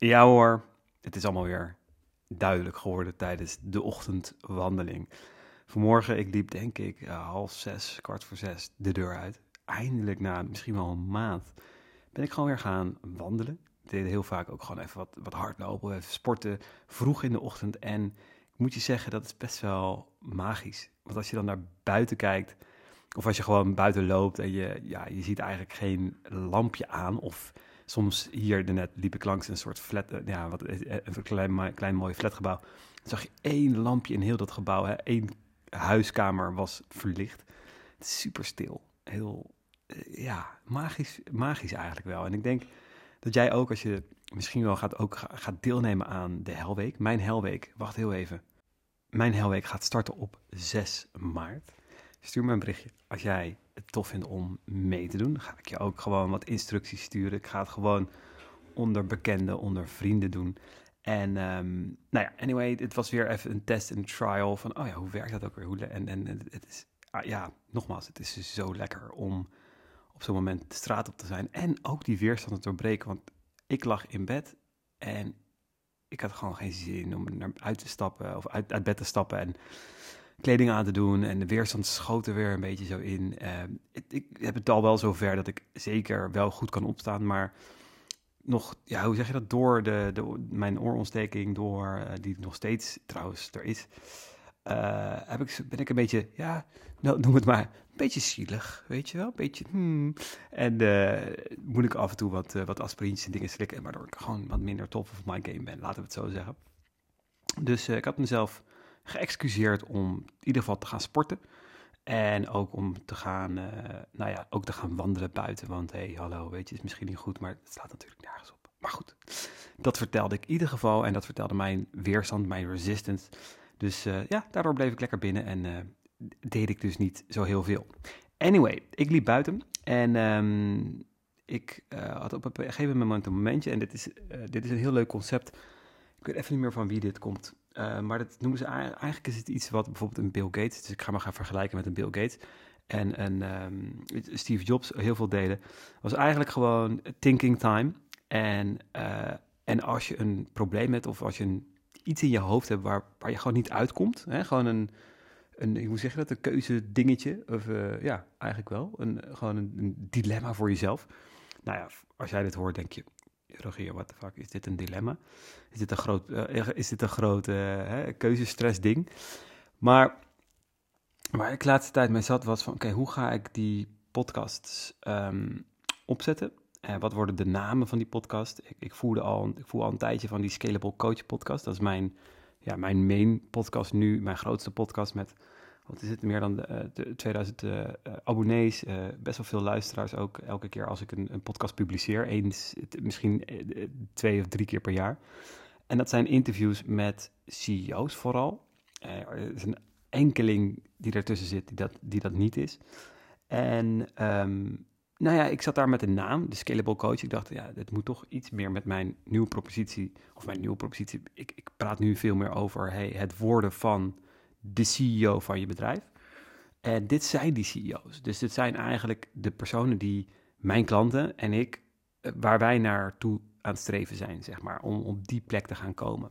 Ja hoor, het is allemaal weer duidelijk geworden tijdens de ochtendwandeling. Vanmorgen, ik liep denk ik uh, half zes, kwart voor zes de deur uit. Eindelijk na misschien wel een maand ben ik gewoon weer gaan wandelen. Ik deed heel vaak ook gewoon even wat, wat hardlopen, even sporten, vroeg in de ochtend. En ik moet je zeggen, dat is best wel magisch. Want als je dan naar buiten kijkt, of als je gewoon buiten loopt en je, ja, je ziet eigenlijk geen lampje aan of soms hier net liep ik langs een soort flat, uh, ja, wat, eh, een klein, klein mooi flatgebouw. Dan zag je één lampje in heel dat gebouw. Hè. Eén huiskamer was verlicht. Super stil. Heel, ja, magisch, magisch eigenlijk wel. En ik denk dat jij ook, als je misschien wel gaat, ook gaat deelnemen aan de Helweek. Mijn Helweek, wacht heel even. Mijn Helweek gaat starten op 6 maart. Stuur me een berichtje als jij het tof vindt om mee te doen. Ga ik je ook gewoon wat instructies sturen. Ik ga het gewoon onder bekenden, onder vrienden doen. En um, nou ja, anyway, het was weer even een test en trial van, oh ja, hoe werkt dat ook weer? Hoe, en, en het is, ah, ja, nogmaals, het is zo lekker om op zo'n moment de straat op te zijn. En ook die weerstand te doorbreken, want ik lag in bed en ik had gewoon geen zin om naar uit te stappen of uit, uit bed te stappen en kleding aan te doen. En de weerstand schoot er weer een beetje zo in. Uh, ik heb het al wel zover dat ik zeker wel goed kan opstaan, maar nog, ja, hoe zeg je dat, door de, de, mijn oorontsteking, door, uh, die nog steeds trouwens er is, uh, heb ik, ben ik een beetje, ja, nou, noem het maar, een beetje zielig, weet je wel, een beetje, hmm. En uh, moet ik af en toe wat, wat aspirines en dingen slikken, waardoor ik gewoon wat minder top of my game ben, laten we het zo zeggen. Dus ik had mezelf geëxcuseerd om in ieder geval te gaan sporten. En ook om te gaan, uh, nou ja, ook te gaan wandelen buiten. Want hé, hey, hallo, weet je, is misschien niet goed, maar het slaat natuurlijk nergens op. Maar goed, dat vertelde ik in ieder geval. En dat vertelde mijn weerstand, mijn resistance. Dus uh, ja, daardoor bleef ik lekker binnen en uh, deed ik dus niet zo heel veel. Anyway, ik liep buiten en um, ik had op een gegeven moment een momentje. En dit is, dit is een heel leuk concept. Ik weet even niet meer van wie dit komt. Uh, maar dat noemen ze eigenlijk is het iets wat bijvoorbeeld een Bill Gates, dus ik ga maar gaan vergelijken met een Bill Gates en een um, Steve Jobs heel veel deden, was eigenlijk gewoon thinking time. En, uh, en als je een probleem hebt of als je iets in je hoofd hebt waar, waar je gewoon niet uitkomt, hè, gewoon een, een, hoe zeg je dat, een keuze dingetje, of uh, ja, eigenlijk wel, een, gewoon een, een dilemma voor jezelf. Nou ja, als jij dit hoort, denk je, Rogier, what the fuck, is dit een dilemma? Is dit een groot, uh, is dit een groot uh, keuzestress ding? Maar waar ik laatste tijd mee zat was van, oké, hoe ga ik die podcasts um, opzetten? Uh, wat worden de namen van die podcast? Ik, ik, al, ik voel al een tijdje van die Scalable Coach podcast. Dat is mijn, ja, mijn main podcast nu, mijn grootste podcast met wat is het, meer dan de, de 2000 uh, abonnees, uh, best wel veel luisteraars ook elke keer als ik een, een podcast publiceer. Eens, misschien uh, twee of drie keer per jaar. En dat zijn interviews met CEO's vooral. er is een enkeling die ertussen zit die dat, die dat niet is. En um, nou ja, ik zat daar met een naam, de Scalable Coach. Ik dacht, ja, dit moet toch iets meer met mijn nieuwe propositie, of mijn nieuwe propositie. Ik, ik praat nu veel meer over hey, het worden van de CEO van je bedrijf. En dit zijn die CEO's. Dus dit zijn eigenlijk de personen die mijn klanten en ik, eh, waar wij naartoe aan het streven zijn, zeg maar, om op die plek te gaan komen.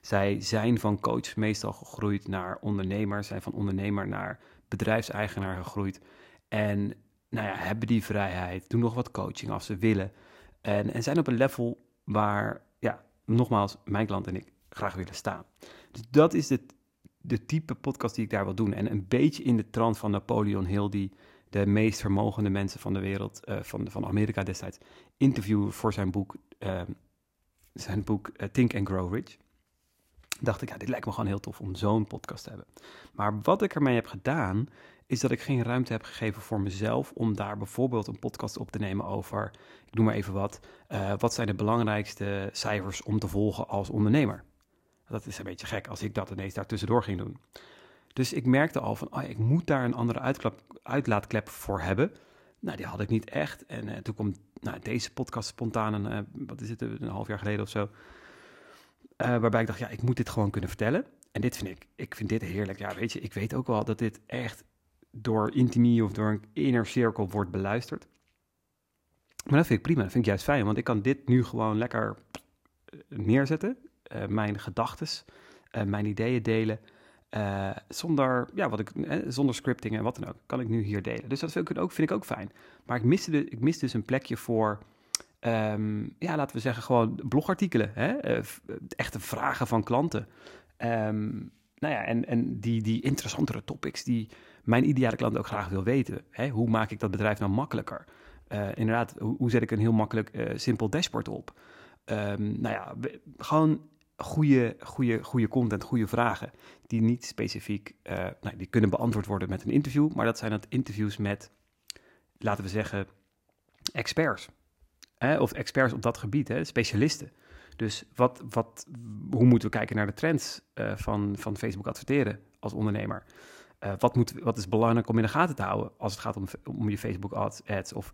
Zij zijn van coach meestal gegroeid naar ondernemer, zijn van ondernemer naar bedrijfseigenaar gegroeid. En nou ja, hebben die vrijheid, doen nog wat coaching als ze willen. En, en zijn op een level waar, ja, nogmaals, mijn klant en ik graag willen staan. Dus dat is het de type podcast die ik daar wil doen. En een beetje in de trant van Napoleon Hill, die de meest vermogende mensen van de wereld, uh, van, van Amerika destijds, interviewde voor zijn boek, uh, zijn boek uh, Think and Grow Rich. Dacht ik, ja, dit lijkt me gewoon heel tof om zo'n podcast te hebben. Maar wat ik ermee heb gedaan, is dat ik geen ruimte heb gegeven voor mezelf om daar bijvoorbeeld een podcast op te nemen over, ik noem maar even wat, uh, wat zijn de belangrijkste cijfers om te volgen als ondernemer? Dat is een beetje gek als ik dat ineens daar tussendoor ging doen. Dus ik merkte al van, oh, ik moet daar een andere uitklap, uitlaatklep voor hebben. Nou, die had ik niet echt. En uh, toen komt nou, deze podcast spontaan, een, uh, wat is het, een half jaar geleden of zo. Waarbij ik dacht, ja, ik moet dit gewoon kunnen vertellen. En dit vind ik, ik vind dit heerlijk. Ja, weet je, ik weet ook wel dat dit echt door intimie of door een inner cirkel wordt beluisterd. Maar dat vind ik prima, dat vind ik juist fijn, want ik kan dit nu gewoon lekker neerzetten, mijn gedachten, mijn ideeën delen. zonder, ja, wat ik, zonder scripting en wat dan ook, kan ik nu hier delen. Dus dat vind ik ook, vind ik ook fijn. Maar ik miste, de, ik mis dus een plekje voor Ehm, ja, laten we zeggen, gewoon blogartikelen. Hè? Uh, echte vragen van klanten. Um, nou ja, en, en die, die interessantere topics die mijn ideale klant ook graag wil weten. Hè? Hoe maak ik dat bedrijf nou makkelijker? Uh, inderdaad, hoe, hoe, zet ik een heel makkelijk, uh, simpel dashboard op? Um, nou ja, gewoon goede, goede, goede content, goede vragen. Die niet specifiek, nou, die kunnen beantwoord worden met een interview. Maar dat zijn het interviews met, laten we zeggen, experts of experts op dat gebied, hè, specialisten. Dus wat, wat, hoe moeten we kijken naar de trends uh, van, van Facebook adverteren als ondernemer? Uh, wat, moet, wat is belangrijk om in de gaten te houden als het gaat om, om je Facebook ads? Of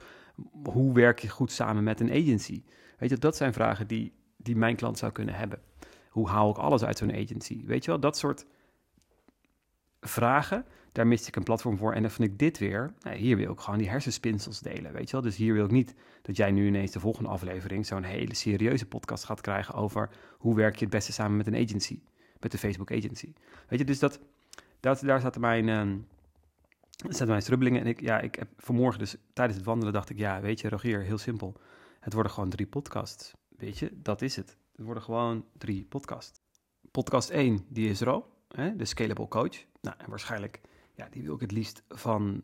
hoe werk je goed samen met een agency? Weet je, dat zijn vragen die, die mijn klant zou kunnen hebben. Hoe haal ik alles uit zo'n agency? Weet je wel, dat soort vragen daar miste ik een platform voor. En dan vind ik dit weer, nou, hier wil ik gewoon die hersenspinsels delen, weet je wel. Dus hier wil ik niet dat jij nu ineens de volgende aflevering zo'n hele serieuze podcast gaat krijgen over hoe werk je het beste samen met een agency, met de Facebook agency. Weet je, dus dat, dat daar zaten mijn, uh, zaten mijn strubbelingen. En ik, ja, ik heb vanmorgen dus tijdens het wandelen dacht ik, ja, weet je, Rogier, heel simpel. Het worden gewoon drie podcasts, weet je, dat is het. Het worden gewoon drie podcasts. Podcast 1, die is er al, hè, de Scalable Coach. Nou, en waarschijnlijk ja, die wil ik het liefst van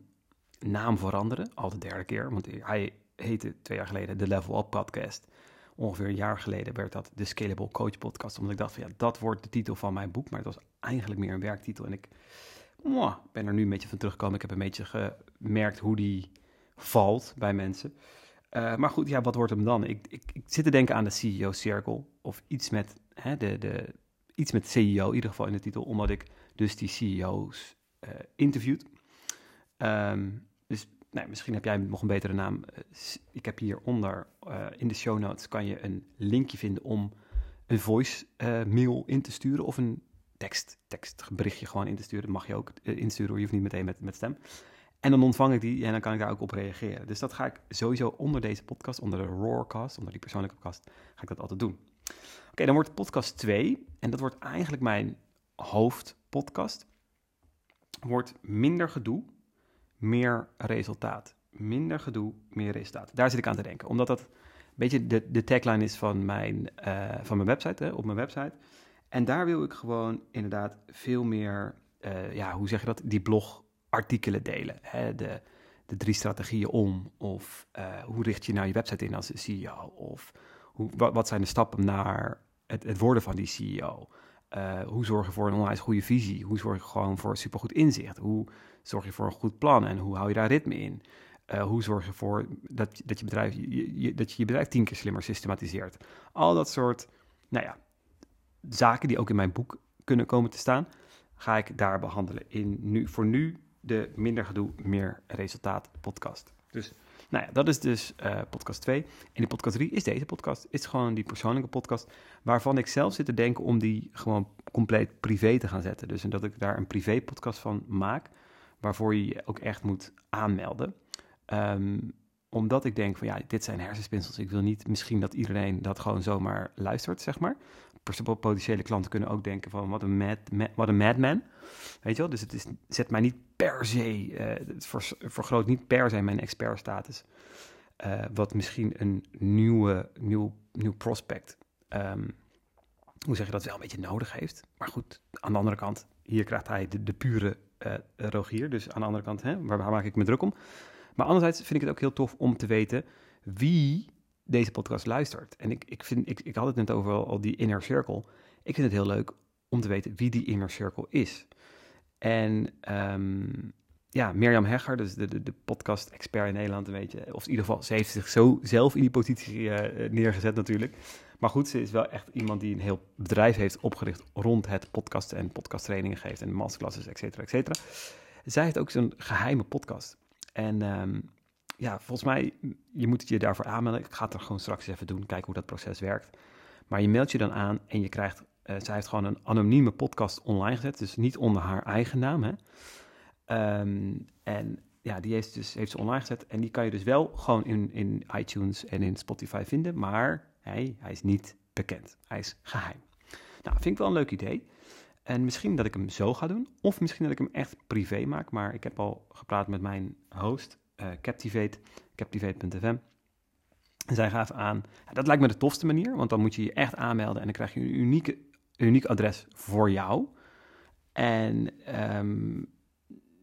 naam veranderen. Al de derde keer, want hij heette twee jaar geleden de Level Up Podcast. Ongeveer een jaar geleden werd dat de Scalable Coach Podcast. Omdat ik dacht van ja, dat wordt de titel van mijn boek. Maar het was eigenlijk meer een werktitel. En ik ben er nu een beetje van teruggekomen. Ik heb een beetje gemerkt hoe die valt bij mensen. Uh, maar goed, ja, wat wordt hem dan? Ik, ik, ik, zit te denken aan de CEO Circle. Of iets met, hè, de, de, iets met CEO, in ieder geval in de titel. Omdat ik dus die CEO's uh, interviewt. Um, dus nou, misschien heb jij nog een betere naam. Uh, ik heb hieronder uh, in de show notes kan je een linkje vinden om een voice mail in te sturen of een tekst, tekstberichtje gewoon in te sturen. Dat mag je ook insturen, je hoeft niet meteen met, met stem. En dan ontvang ik die en dan kan ik daar ook op reageren. Dus dat ga ik sowieso onder deze podcast, onder de Roarcast, onder die persoonlijke podcast, ga ik dat altijd doen. Oké, dan wordt podcast 2 en dat wordt eigenlijk mijn hoofdpodcast wordt minder gedoe, meer resultaat. Minder gedoe, meer resultaat. Daar zit ik aan te denken, omdat dat een beetje de, de tagline is van mijn, uh, van mijn website, hè, op mijn website. En daar wil ik gewoon inderdaad veel meer, uh, ja, hoe zeg je dat, die blogartikelen delen. Hè, de, de drie strategieën om, of uh, hoe richt je nou je website in als CEO, of hoe, wat, wat zijn de stappen naar het, het worden van die CEO. Uh, hoe zorg je voor een onwijs goede visie? Hoe zorg je gewoon voor supergoed inzicht? Hoe zorg je voor een goed plan en hoe hou je daar ritme in? Uh, hoe zorg je ervoor dat, dat, je bedrijf, je, dat je je bedrijf tien keer slimmer systematiseert? Al dat soort, nou ja, zaken die ook in mijn boek kunnen komen te staan, ga ik daar behandelen in nu, voor nu de minder gedoe, meer resultaat podcast. Dus nou ja, dat is dus uh, podcast 2. En die podcast 3 is deze podcast. Is gewoon die persoonlijke podcast. Waarvan ik zelf zit te denken om die gewoon compleet privé te gaan zetten. Dus en dat ik daar een privé podcast van maak. Waarvoor je je ook echt moet aanmelden. Um, omdat ik denk van ja, dit zijn hersenspinsels. Ik wil niet misschien dat iedereen dat gewoon zomaar luistert, zeg maar. Potentiële klanten kunnen ook denken van wat een, mad, wat een madman. Weet je wel? Dus het is, zet mij niet per se, uh, het vergroot niet per se mijn expertstatus. Uh, wat misschien een nieuwe, nieuw, nieuw prospect, um, hoe zeg je dat, wel een beetje nodig heeft. Maar goed, aan de andere kant, hier krijgt hij de, de pure uh, Rogier. Dus aan de andere kant, hè, waar, waar maak ik me druk om? Maar anderzijds vind ik het ook heel tof om te weten wie deze podcast luistert. En ik, ik, vind, ik, ik had het net over al die inner circle. Ik vind het heel leuk om te weten wie die inner circle is. En um, ja, Mirjam Hegger, dus de, de, de podcast-expert in Nederland, weet je, of in ieder geval, ze heeft zich zo zelf in die positie uh, neergezet natuurlijk. Maar goed, ze is wel echt iemand die een heel bedrijf heeft opgericht rond het podcasten en podcasttrainingen geeft en masterclasses, et cetera, et cetera. Zij heeft ook zo'n geheime podcast. En um, ja, volgens mij, je moet je daarvoor aanmelden. Ik ga het er gewoon straks even doen, kijken hoe dat proces werkt. Maar je meldt je dan aan en je krijgt, uh, zij heeft gewoon een anonieme podcast online gezet, dus niet onder haar eigen naam. Hè? Um, en ja, die heeft, dus, heeft ze online gezet en die kan je dus wel gewoon in, in iTunes en in Spotify vinden, maar hij, hij is niet bekend. Hij is geheim. Nou, vind ik wel een leuk idee. En misschien dat ik hem zo ga doen, of misschien dat ik hem echt privé maak. Maar ik heb al gepraat met mijn host, Captivate, captivate.fm. En zij gaven aan, dat lijkt me de tofste manier, want dan moet je je echt aanmelden en dan krijg je een unieke, uniek adres voor jou. En um,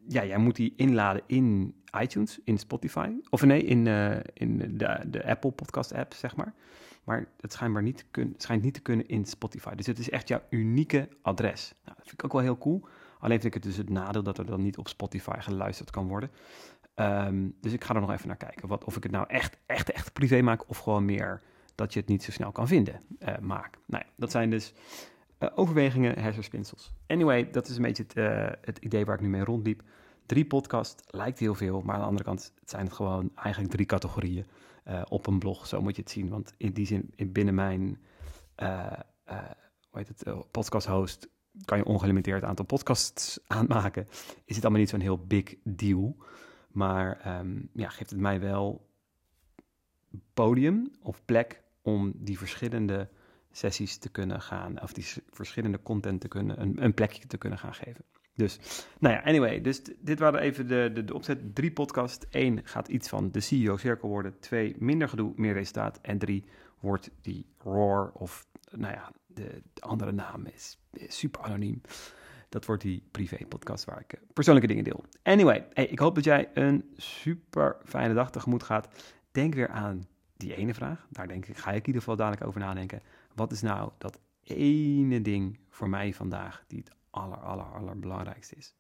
ja, jij moet die inladen in iTunes, in Spotify, of nee, in, uh, in de, de Apple Podcast app, zeg maar. Maar het schijnbaar niet schijnt niet te kunnen in Spotify. Dus het is echt jouw unieke adres. Nou, dat vind ik ook wel heel cool. Alleen vind ik het dus het nadeel dat er dan niet op Spotify geluisterd kan worden. Um, dus ik ga er nog even naar kijken. Wat, of ik het nou echt, echt, echt privé maak of gewoon meer dat je het niet zo snel kan vinden uh, maak. Nou ja, dat zijn dus uh, overwegingen, hersenspinsels. Anyway, dat is een beetje het, uh, het idee waar ik nu mee rondliep. Drie podcasts lijkt heel veel, maar aan de andere kant zijn het gewoon eigenlijk drie categorieën op een blog. Zo moet je het zien, want in die zin in binnen mijn hoe heet het, podcast host kan je ongelimiteerd aantal podcasts aanmaken. Is het allemaal niet zo'n heel big deal. Maar um, ja, geeft het mij wel podium of plek om die verschillende sessies te kunnen gaan, of die verschillende content te kunnen, een, een plekje te kunnen gaan geven. Dus, nou ja, anyway, dus dit waren even de, de, de opzet. Drie podcast. Eén gaat iets van de CEO-cirkel worden. Twee, minder gedoe, meer resultaat. En drie, wordt die Roar of, nou ja, de, de andere naam is, is, super anoniem. Dat wordt die privé-podcast waar ik persoonlijke dingen deel. Anyway, ik hoop dat jij een super fijne dag tegemoet gaat. Denk weer aan die ene vraag. Daar denk ik, ga ik in ieder geval dadelijk over nadenken. Wat is nou dat ene ding voor mij vandaag die het aller, aller, allerbelangrijkste is?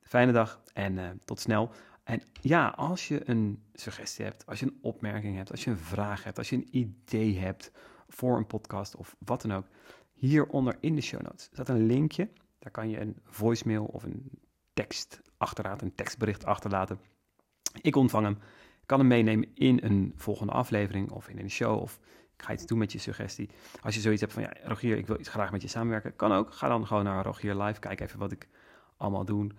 Fijne dag en uh, tot snel. En ja, als je een suggestie hebt, als je een opmerking hebt, als je een vraag hebt, als je een idee hebt voor een podcast of wat dan ook, hieronder in de show notes staat een linkje. Daar kan je een voicemail of een tekst achterlaten, een tekstbericht achterlaten. Ik ontvang hem, kan hem meenemen in een volgende aflevering of in een show of ik ga iets doen met je suggestie. Als je zoiets hebt van, ja, Rogier, ik wil iets graag met je samenwerken, kan ook. Ga dan gewoon naar Rogier Live, kijk even wat ik allemaal doe.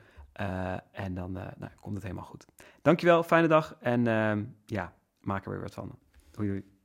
Uh, en dan uh, nou, komt het helemaal goed. Dankjewel, fijne dag en uh, ja, maak er weer wat van. Doei.